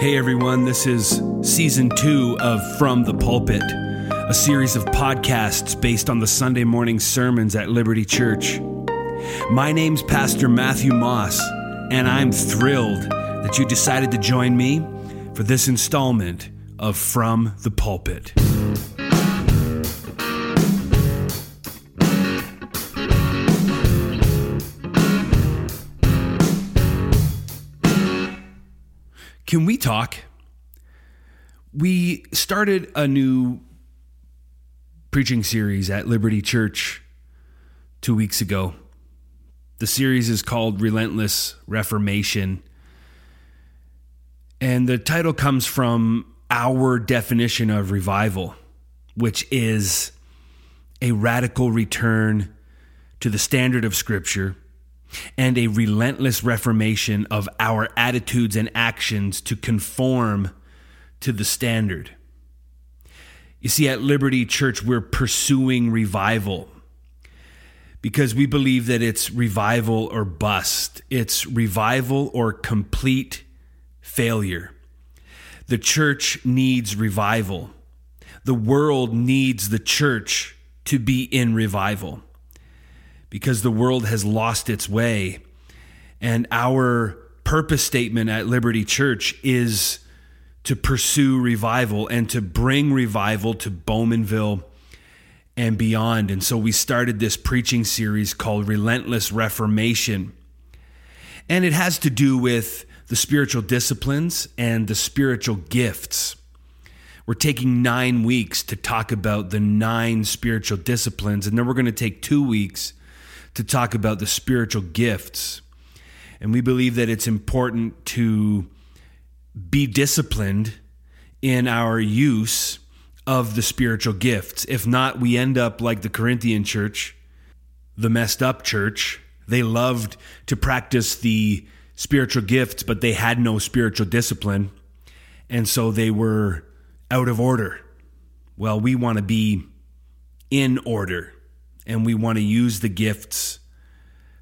Hey everyone, this is season two of From the Pulpit, a series of podcasts based on the Sunday morning sermons at Liberty Church. My name's Pastor Matthew Moss, and I'm thrilled that you decided to join me for this installment of From the Pulpit. Can we talk? We started a new preaching series at Liberty Church two weeks ago. The series is called Relentless Reformation. And the title comes from our definition of revival, which is a radical return to the standard of Scripture and a relentless reformation of our attitudes and actions to conform to the standard. You see, at Liberty Church, we're pursuing revival because we believe that it's revival or bust, it's revival or complete failure. The church needs revival. The world needs the church to be in revival because the world has lost its way. And our purpose statement at Liberty Church is to pursue revival and to bring revival to Bowmanville and beyond. And so we started this preaching series called Relentless Reformation. And it has to do with the spiritual disciplines and the spiritual gifts. We're taking nine weeks to talk about the nine spiritual disciplines, and then we're going to take two weeks to talk about the spiritual gifts. And we believe that it's important to be disciplined in our use of the spiritual gifts. If not, we end up like the Corinthian church, the messed up church. They loved to practice the spiritual gifts, but they had no spiritual discipline. And so they were out of order. Well, we want to be in order and we want to use the gifts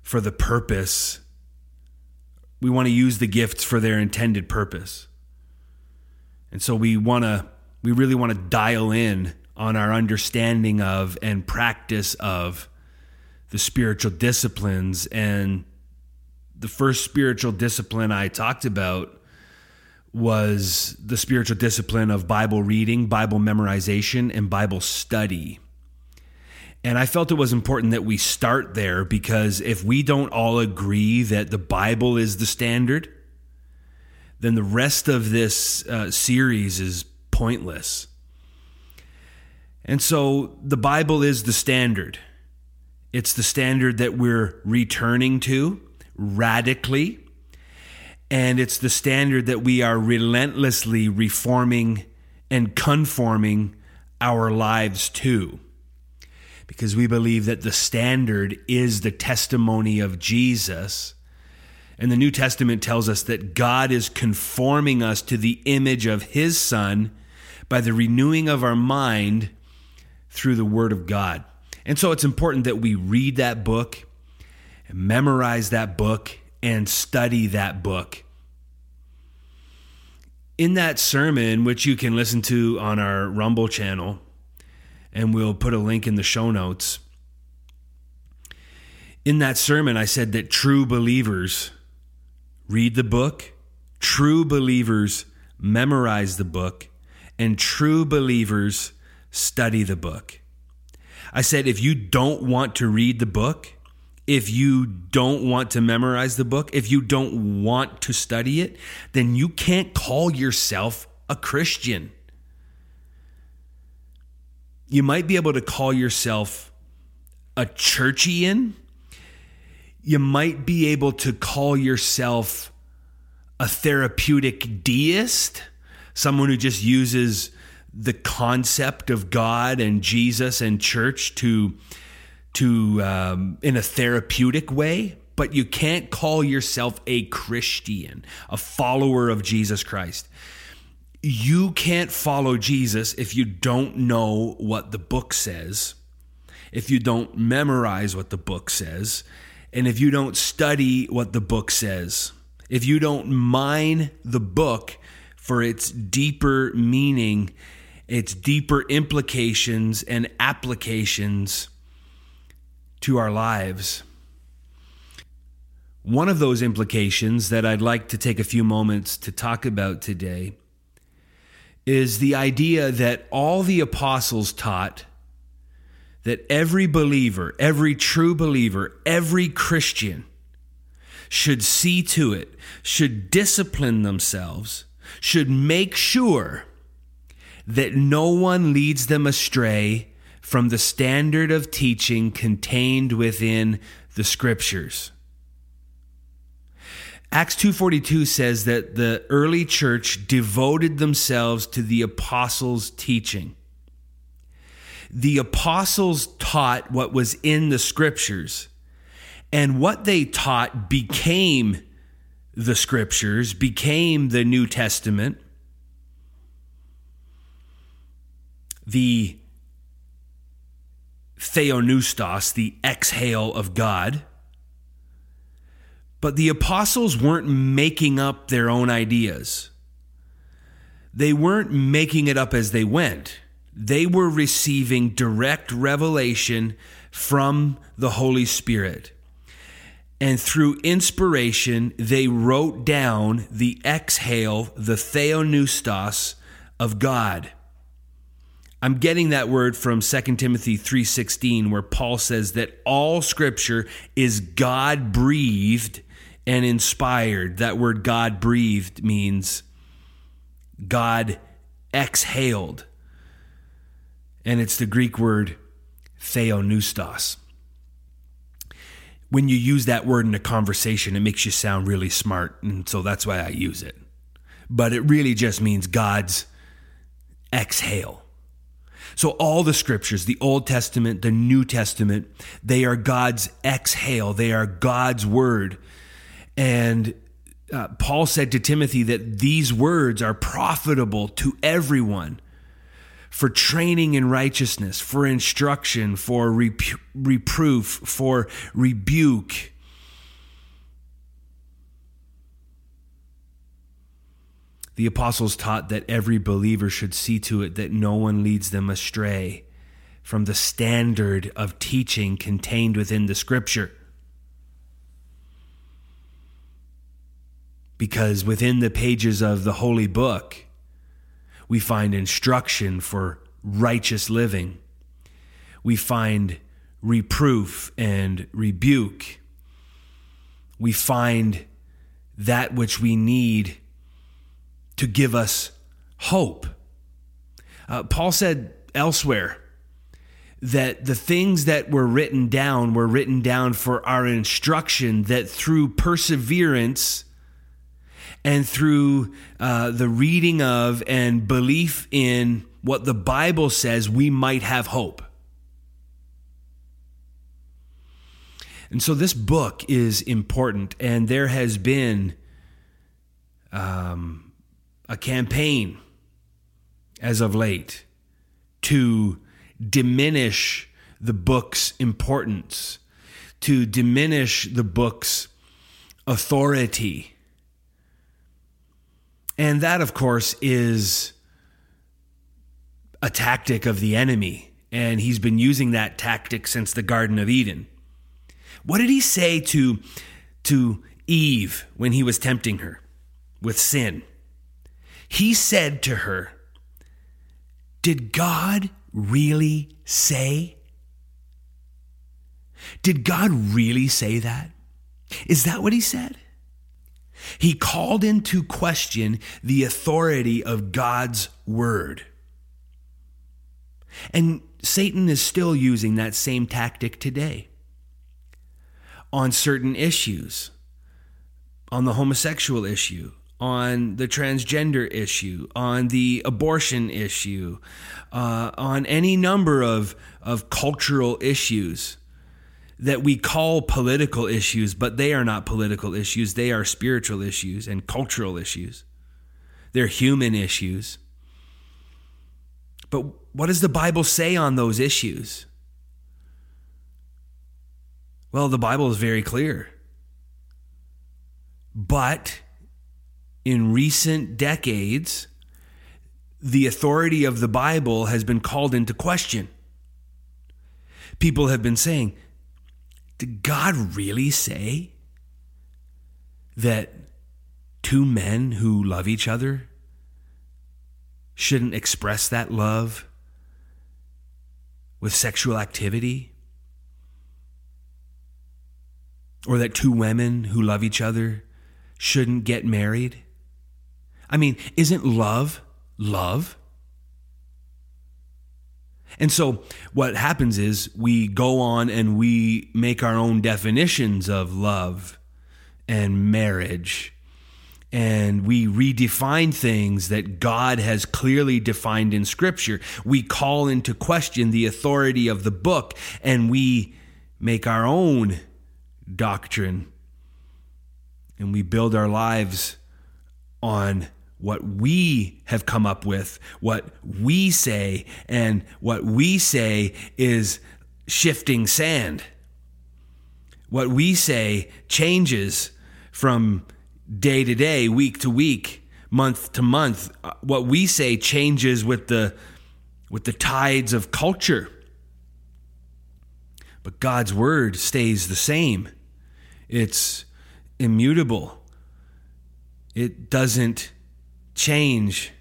for the purpose. We want to use the gifts for their intended purpose. And so we want to we really want to dial in on our understanding of and practice of the spiritual disciplines and the first spiritual discipline I talked about was the spiritual discipline of Bible reading, Bible memorization, and Bible study. And I felt it was important that we start there because if we don't all agree that the Bible is the standard, then the rest of this uh, series is pointless. And so the Bible is the standard. It's the standard that we're returning to radically. And it's the standard that we are relentlessly reforming and conforming our lives to because we believe that the standard is the testimony of Jesus. And the New Testament tells us that God is conforming us to the image of his Son by the renewing of our mind through the Word of God. And so it's important that we read that book, memorize that book, and study that book. In that sermon, which you can listen to on our Rumble channel, and we'll put a link in the show notes. In that sermon, I said that true believers read the book, true believers memorize the book, and true believers study the book. I said if you don't want to read the book, if you don't want to memorize the book, if you don't want to study it, then you can't call yourself a Christian you might be able to call yourself a churchian. You might be able to call yourself a therapeutic deist, someone who just uses the concept of God and Jesus and church to to um, in a therapeutic way, but you can't call yourself a Christian, a follower of Jesus Christ you can't follow Jesus if you don't know what the book says, if you don't memorize what the book says, and if you don't study what the book says, if you don't mine the book for its deeper meaning, its deeper implications and applications to our lives. One of those implications that I'd like to take a few moments to talk about today is the idea that all the apostles taught that every believer, every true believer, every Christian should see to it, should discipline themselves, should make sure that no one leads them astray from the standard of teaching contained within the scriptures. Acts 2:42 says that the early church devoted themselves to the apostles' teaching. The apostles taught what was in the scriptures, and what they taught became the scriptures, became the New Testament. The theopneustos, the exhale of God. But the apostles weren't making up their own ideas. They weren't making it up as they went. They were receiving direct revelation from the Holy Spirit. And through inspiration, they wrote down the exhale, the theopneustos of God. I'm getting that word from 2 Timothy 3:16 where Paul says that all scripture is God breathed and inspired. That word God breathed means God exhaled. And it's the Greek word theopneustos. When you use that word in a conversation, it makes you sound really smart. And so that's why I use it. But it really just means God's exhale. So, all the scriptures, the Old Testament, the New Testament, they are God's exhale, they are God's word. And uh, Paul said to Timothy that these words are profitable to everyone for training in righteousness, for instruction, for repu- reproof, for rebuke. The apostles taught that every believer should see to it that no one leads them astray from the standard of teaching contained within the scripture. Because within the pages of the holy book, we find instruction for righteous living. We find reproof and rebuke. We find that which we need to give us hope. Uh, Paul said elsewhere that the things that were written down were written down for our instruction, that through perseverance, and through uh, the reading of and belief in what the Bible says, we might have hope. And so this book is important, and there has been um, a campaign as of late to diminish the book's importance, to diminish the book's authority and that, of course, is a tactic of the enemy. And he's been using that tactic since the Garden of Eden. What did he say to, to Eve when he was tempting her with sin? He said to her, Did God really say? Did God really say that? Is that what he said? He called into question the authority of God's word. And Satan is still using that same tactic today on certain issues, on the homosexual issue, on the transgender issue, on the abortion issue, uh, on any number of, of cultural issues that we call political issues, but they are not political issues. They are spiritual issues and cultural issues. They're human issues. But what does the Bible say on those issues? Well, the Bible is very clear. But in recent decades, the authority of the Bible has been called into question. People have been saying, Did God really say that two men who love each other shouldn't express that love with sexual activity? Or that two women who love each other shouldn't get married? I mean, isn't love love? And so what happens is we go on and we make our own definitions of love and marriage. And we redefine things that God has clearly defined in Scripture. We call into question the authority of the book and we make our own doctrine. And we build our lives on what we have come up with, what we say, and what we say is shifting sand. What we say changes from day to day, week to week, month to month. What we say changes with the with the tides of culture. But God's word stays the same. It's immutable. It doesn't change.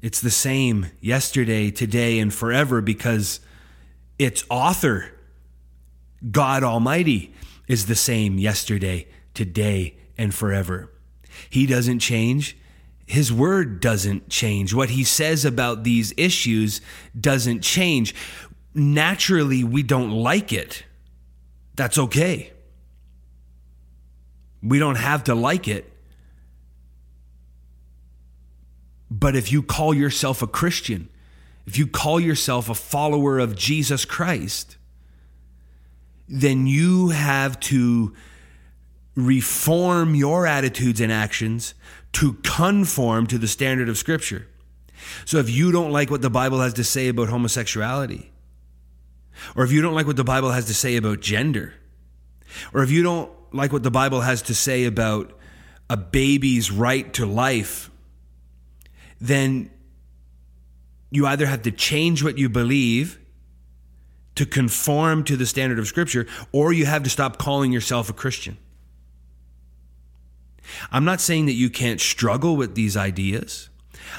It's the same yesterday, today, and forever because its author, God Almighty, is the same yesterday, today, and forever. He doesn't change. His word doesn't change. What he says about these issues doesn't change. Naturally, we don't like it. That's okay. We don't have to like it. But if you call yourself a Christian, if you call yourself a follower of Jesus Christ, then you have to reform your attitudes and actions to conform to the standard of Scripture. So if you don't like what the Bible has to say about homosexuality, or if you don't like what the Bible has to say about gender, or if you don't like what the Bible has to say about a baby's right to life, then you either have to change what you believe to conform to the standard of Scripture, or you have to stop calling yourself a Christian. I'm not saying that you can't struggle with these ideas.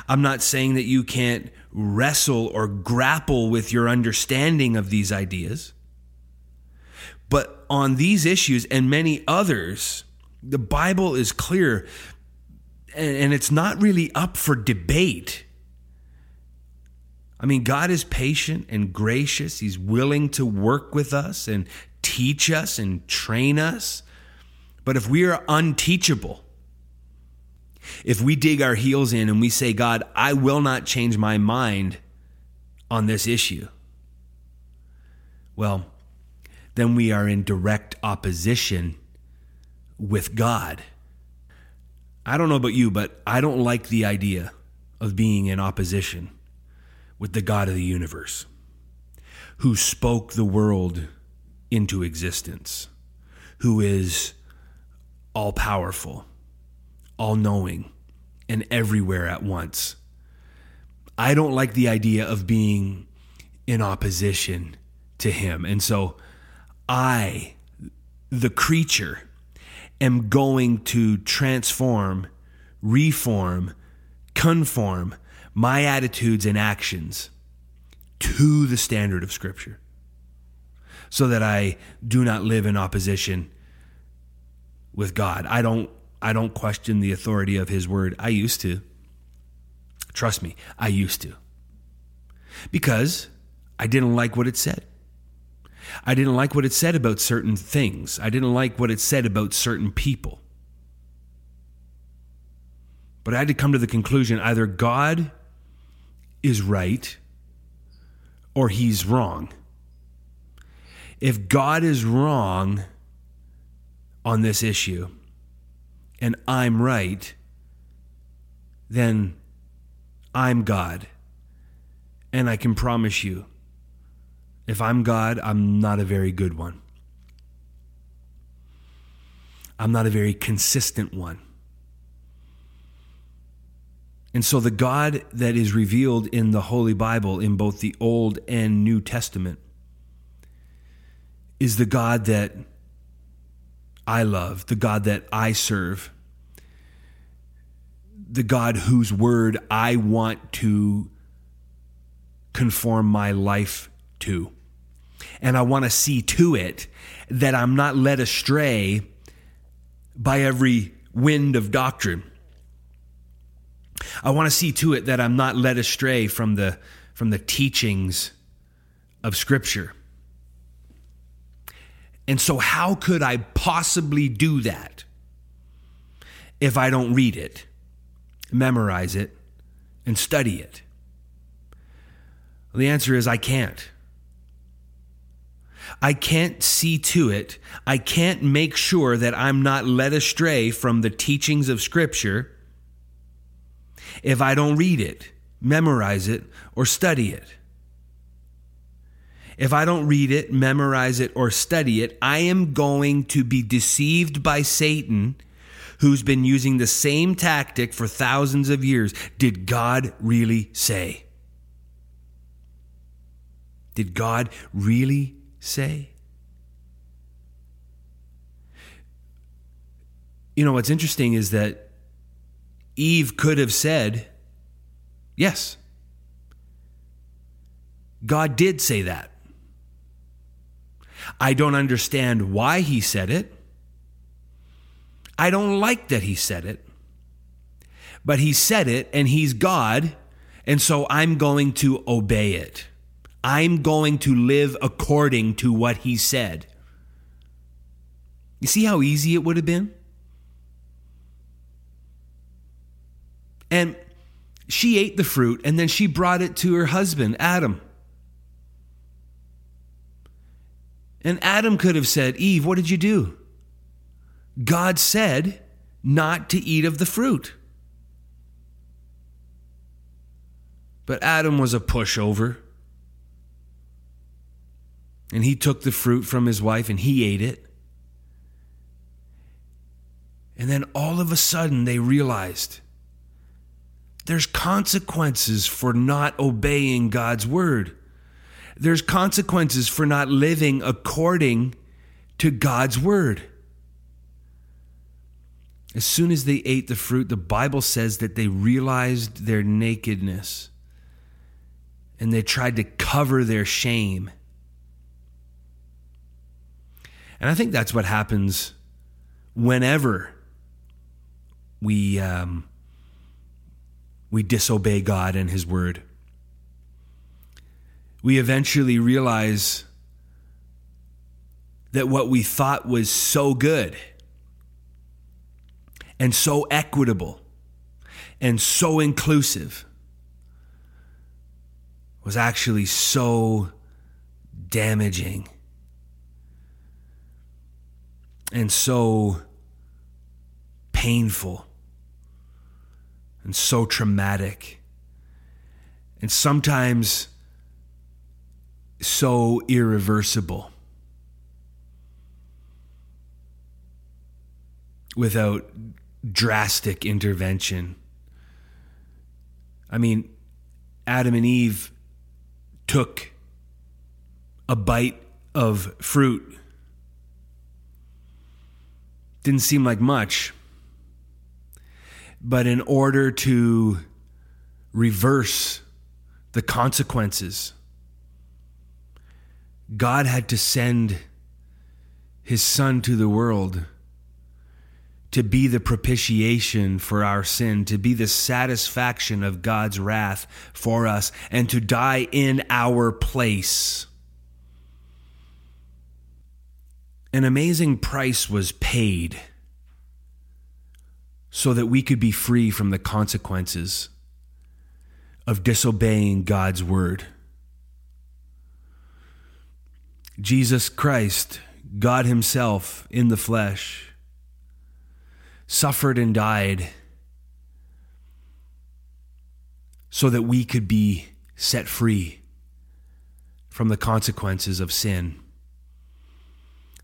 I'm not saying that you can't wrestle or grapple with your understanding of these ideas. But on these issues and many others, the Bible is clear and it's not really up for debate. I mean, God is patient and gracious. He's willing to work with us and teach us and train us. But if we are unteachable, if we dig our heels in and we say, God, I will not change my mind on this issue, well, then we are in direct opposition with God. I don't know about you, but I don't like the idea of being in opposition with the God of the universe who spoke the world into existence, who is all powerful, all knowing, and everywhere at once. I don't like the idea of being in opposition to him. And so I, the creature, am going to transform, reform, conform my attitudes and actions to the standard of Scripture so that I do not live in opposition with God. I don't I don't question the authority of his word. I used to. Trust me, I used to. Because I didn't like what it said. I didn't like what it said about certain things. I didn't like what it said about certain people. But I had to come to the conclusion either God is right or he's wrong. If God is wrong on this issue and I'm right, then I'm God. And I can promise you if I'm God, I'm not a very good one. I'm not a very consistent one. And so the God that is revealed in the Holy Bible, in both the Old and New Testament, is the God that I love, the God that I serve, the God whose word I want to conform my life to. And I want to see to it that I'm not led astray by every wind of doctrine. I want to see to it that I'm not led astray from the from the teachings of scripture. And so how could I possibly do that if I don't read it, memorize it, and study it? The answer is I can't. I can't see to it. I can't make sure that I'm not led astray from the teachings of Scripture if I don't read it, memorize it, or study it. If I don't read it, memorize it, or study it, I am going to be deceived by Satan, who's been using the same tactic for thousands of years. Did God really say? Did God really say? You know, what's interesting is that Eve could have said, Yes. God did say that. I don't understand why he said it. I don't like that he said it. But he said it and he's God, and so I'm going to obey it. I'm going to live according to what he said. You see how easy it would have been? And she ate the fruit and then she brought it to her husband, Adam. And Adam could have said, Eve, what did you do? God said not to eat of the fruit. But Adam was a pushover. And he took the fruit from his wife and he ate it. And then all of a sudden they realized there's consequences for not obeying God's word. There's consequences for not living according to God's word. As soon as they ate the fruit, the Bible says that they realized their nakedness and they tried to cover their shame. And I think that's what happens whenever we um, we disobey God and His Word. We eventually realize that what we thought was so good and so equitable and so inclusive was actually so damaging and so painful and so traumatic and sometimes so irreversible without drastic intervention. I mean, Adam and Eve took a bite of fruit. Didn't seem like much. But in order to reverse the consequences, God had to send his son to the world to be the propitiation for our sin, to be the satisfaction of God's wrath for us, and to die in our place. An amazing price was paid so that we could be free from the consequences of disobeying God's word. Jesus Christ, God Himself in the flesh, suffered and died so that we could be set free from the consequences of sin,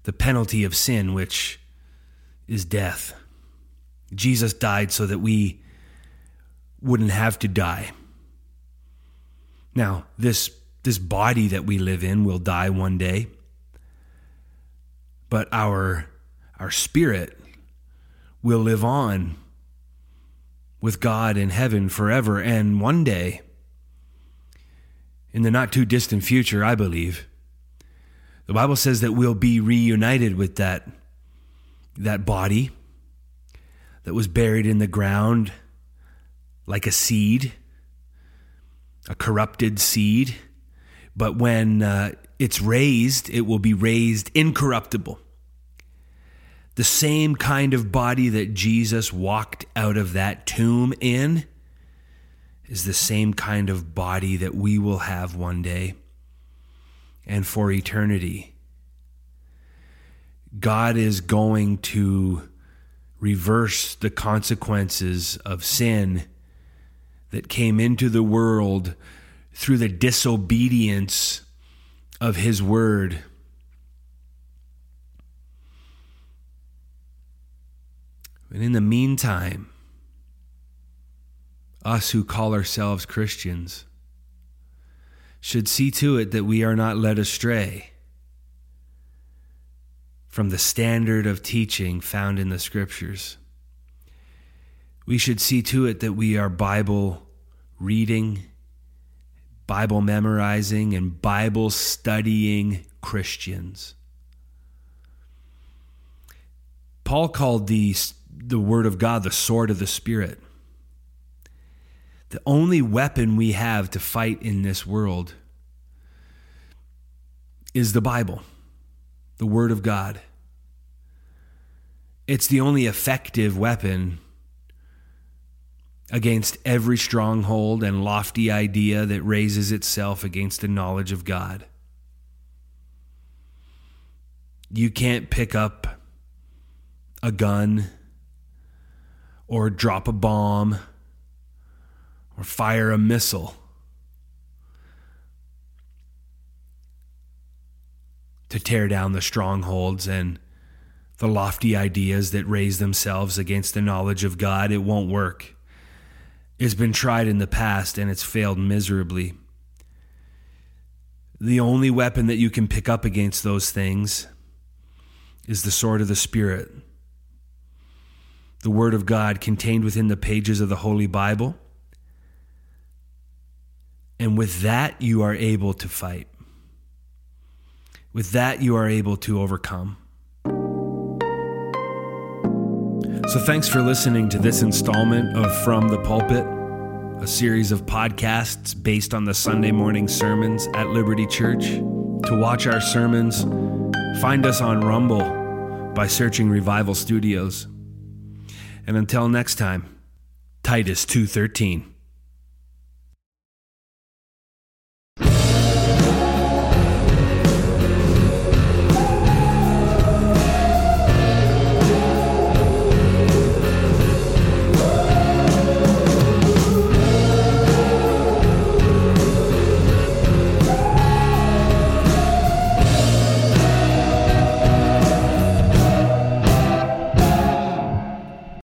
the penalty of sin, which is death. Jesus died so that we wouldn't have to die. Now, this this body that we live in will die one day. But our our spirit will live on with God in heaven forever and one day in the not too distant future, I believe. The Bible says that we'll be reunited with that that body that was buried in the ground like a seed, a corrupted seed. But when uh, it's raised, it will be raised incorruptible. The same kind of body that Jesus walked out of that tomb in is the same kind of body that we will have one day and for eternity. God is going to reverse the consequences of sin that came into the world through the disobedience of his word. And in the meantime, us who call ourselves Christians should see to it that we are not led astray from the standard of teaching found in the scriptures. We should see to it that we are Bible reading, Bible memorizing, and Bible studying Christians. Paul called the, the Word of God the sword of the Spirit. The only weapon we have to fight in this world is the Bible the Word of God. It's the only effective weapon against every stronghold and lofty idea that raises itself against the knowledge of God. You can't pick up a gun or drop a bomb or fire a missile to tear down the strongholds and the lofty ideas that raise themselves against the knowledge of God. It won't work. It's been tried in the past and it's failed miserably. The only weapon that you can pick up against those things is the sword of the Spirit, the Word of God contained within the pages of the Holy Bible. And with that, you are able to fight. With that, you are able to overcome. So, thanks for listening to this installment of From the Pulpit, a series of podcasts based on the Sunday morning sermons at Liberty Church. To watch our sermons, find us on Rumble by searching Revival Studios. And until next time, Titus 2:13.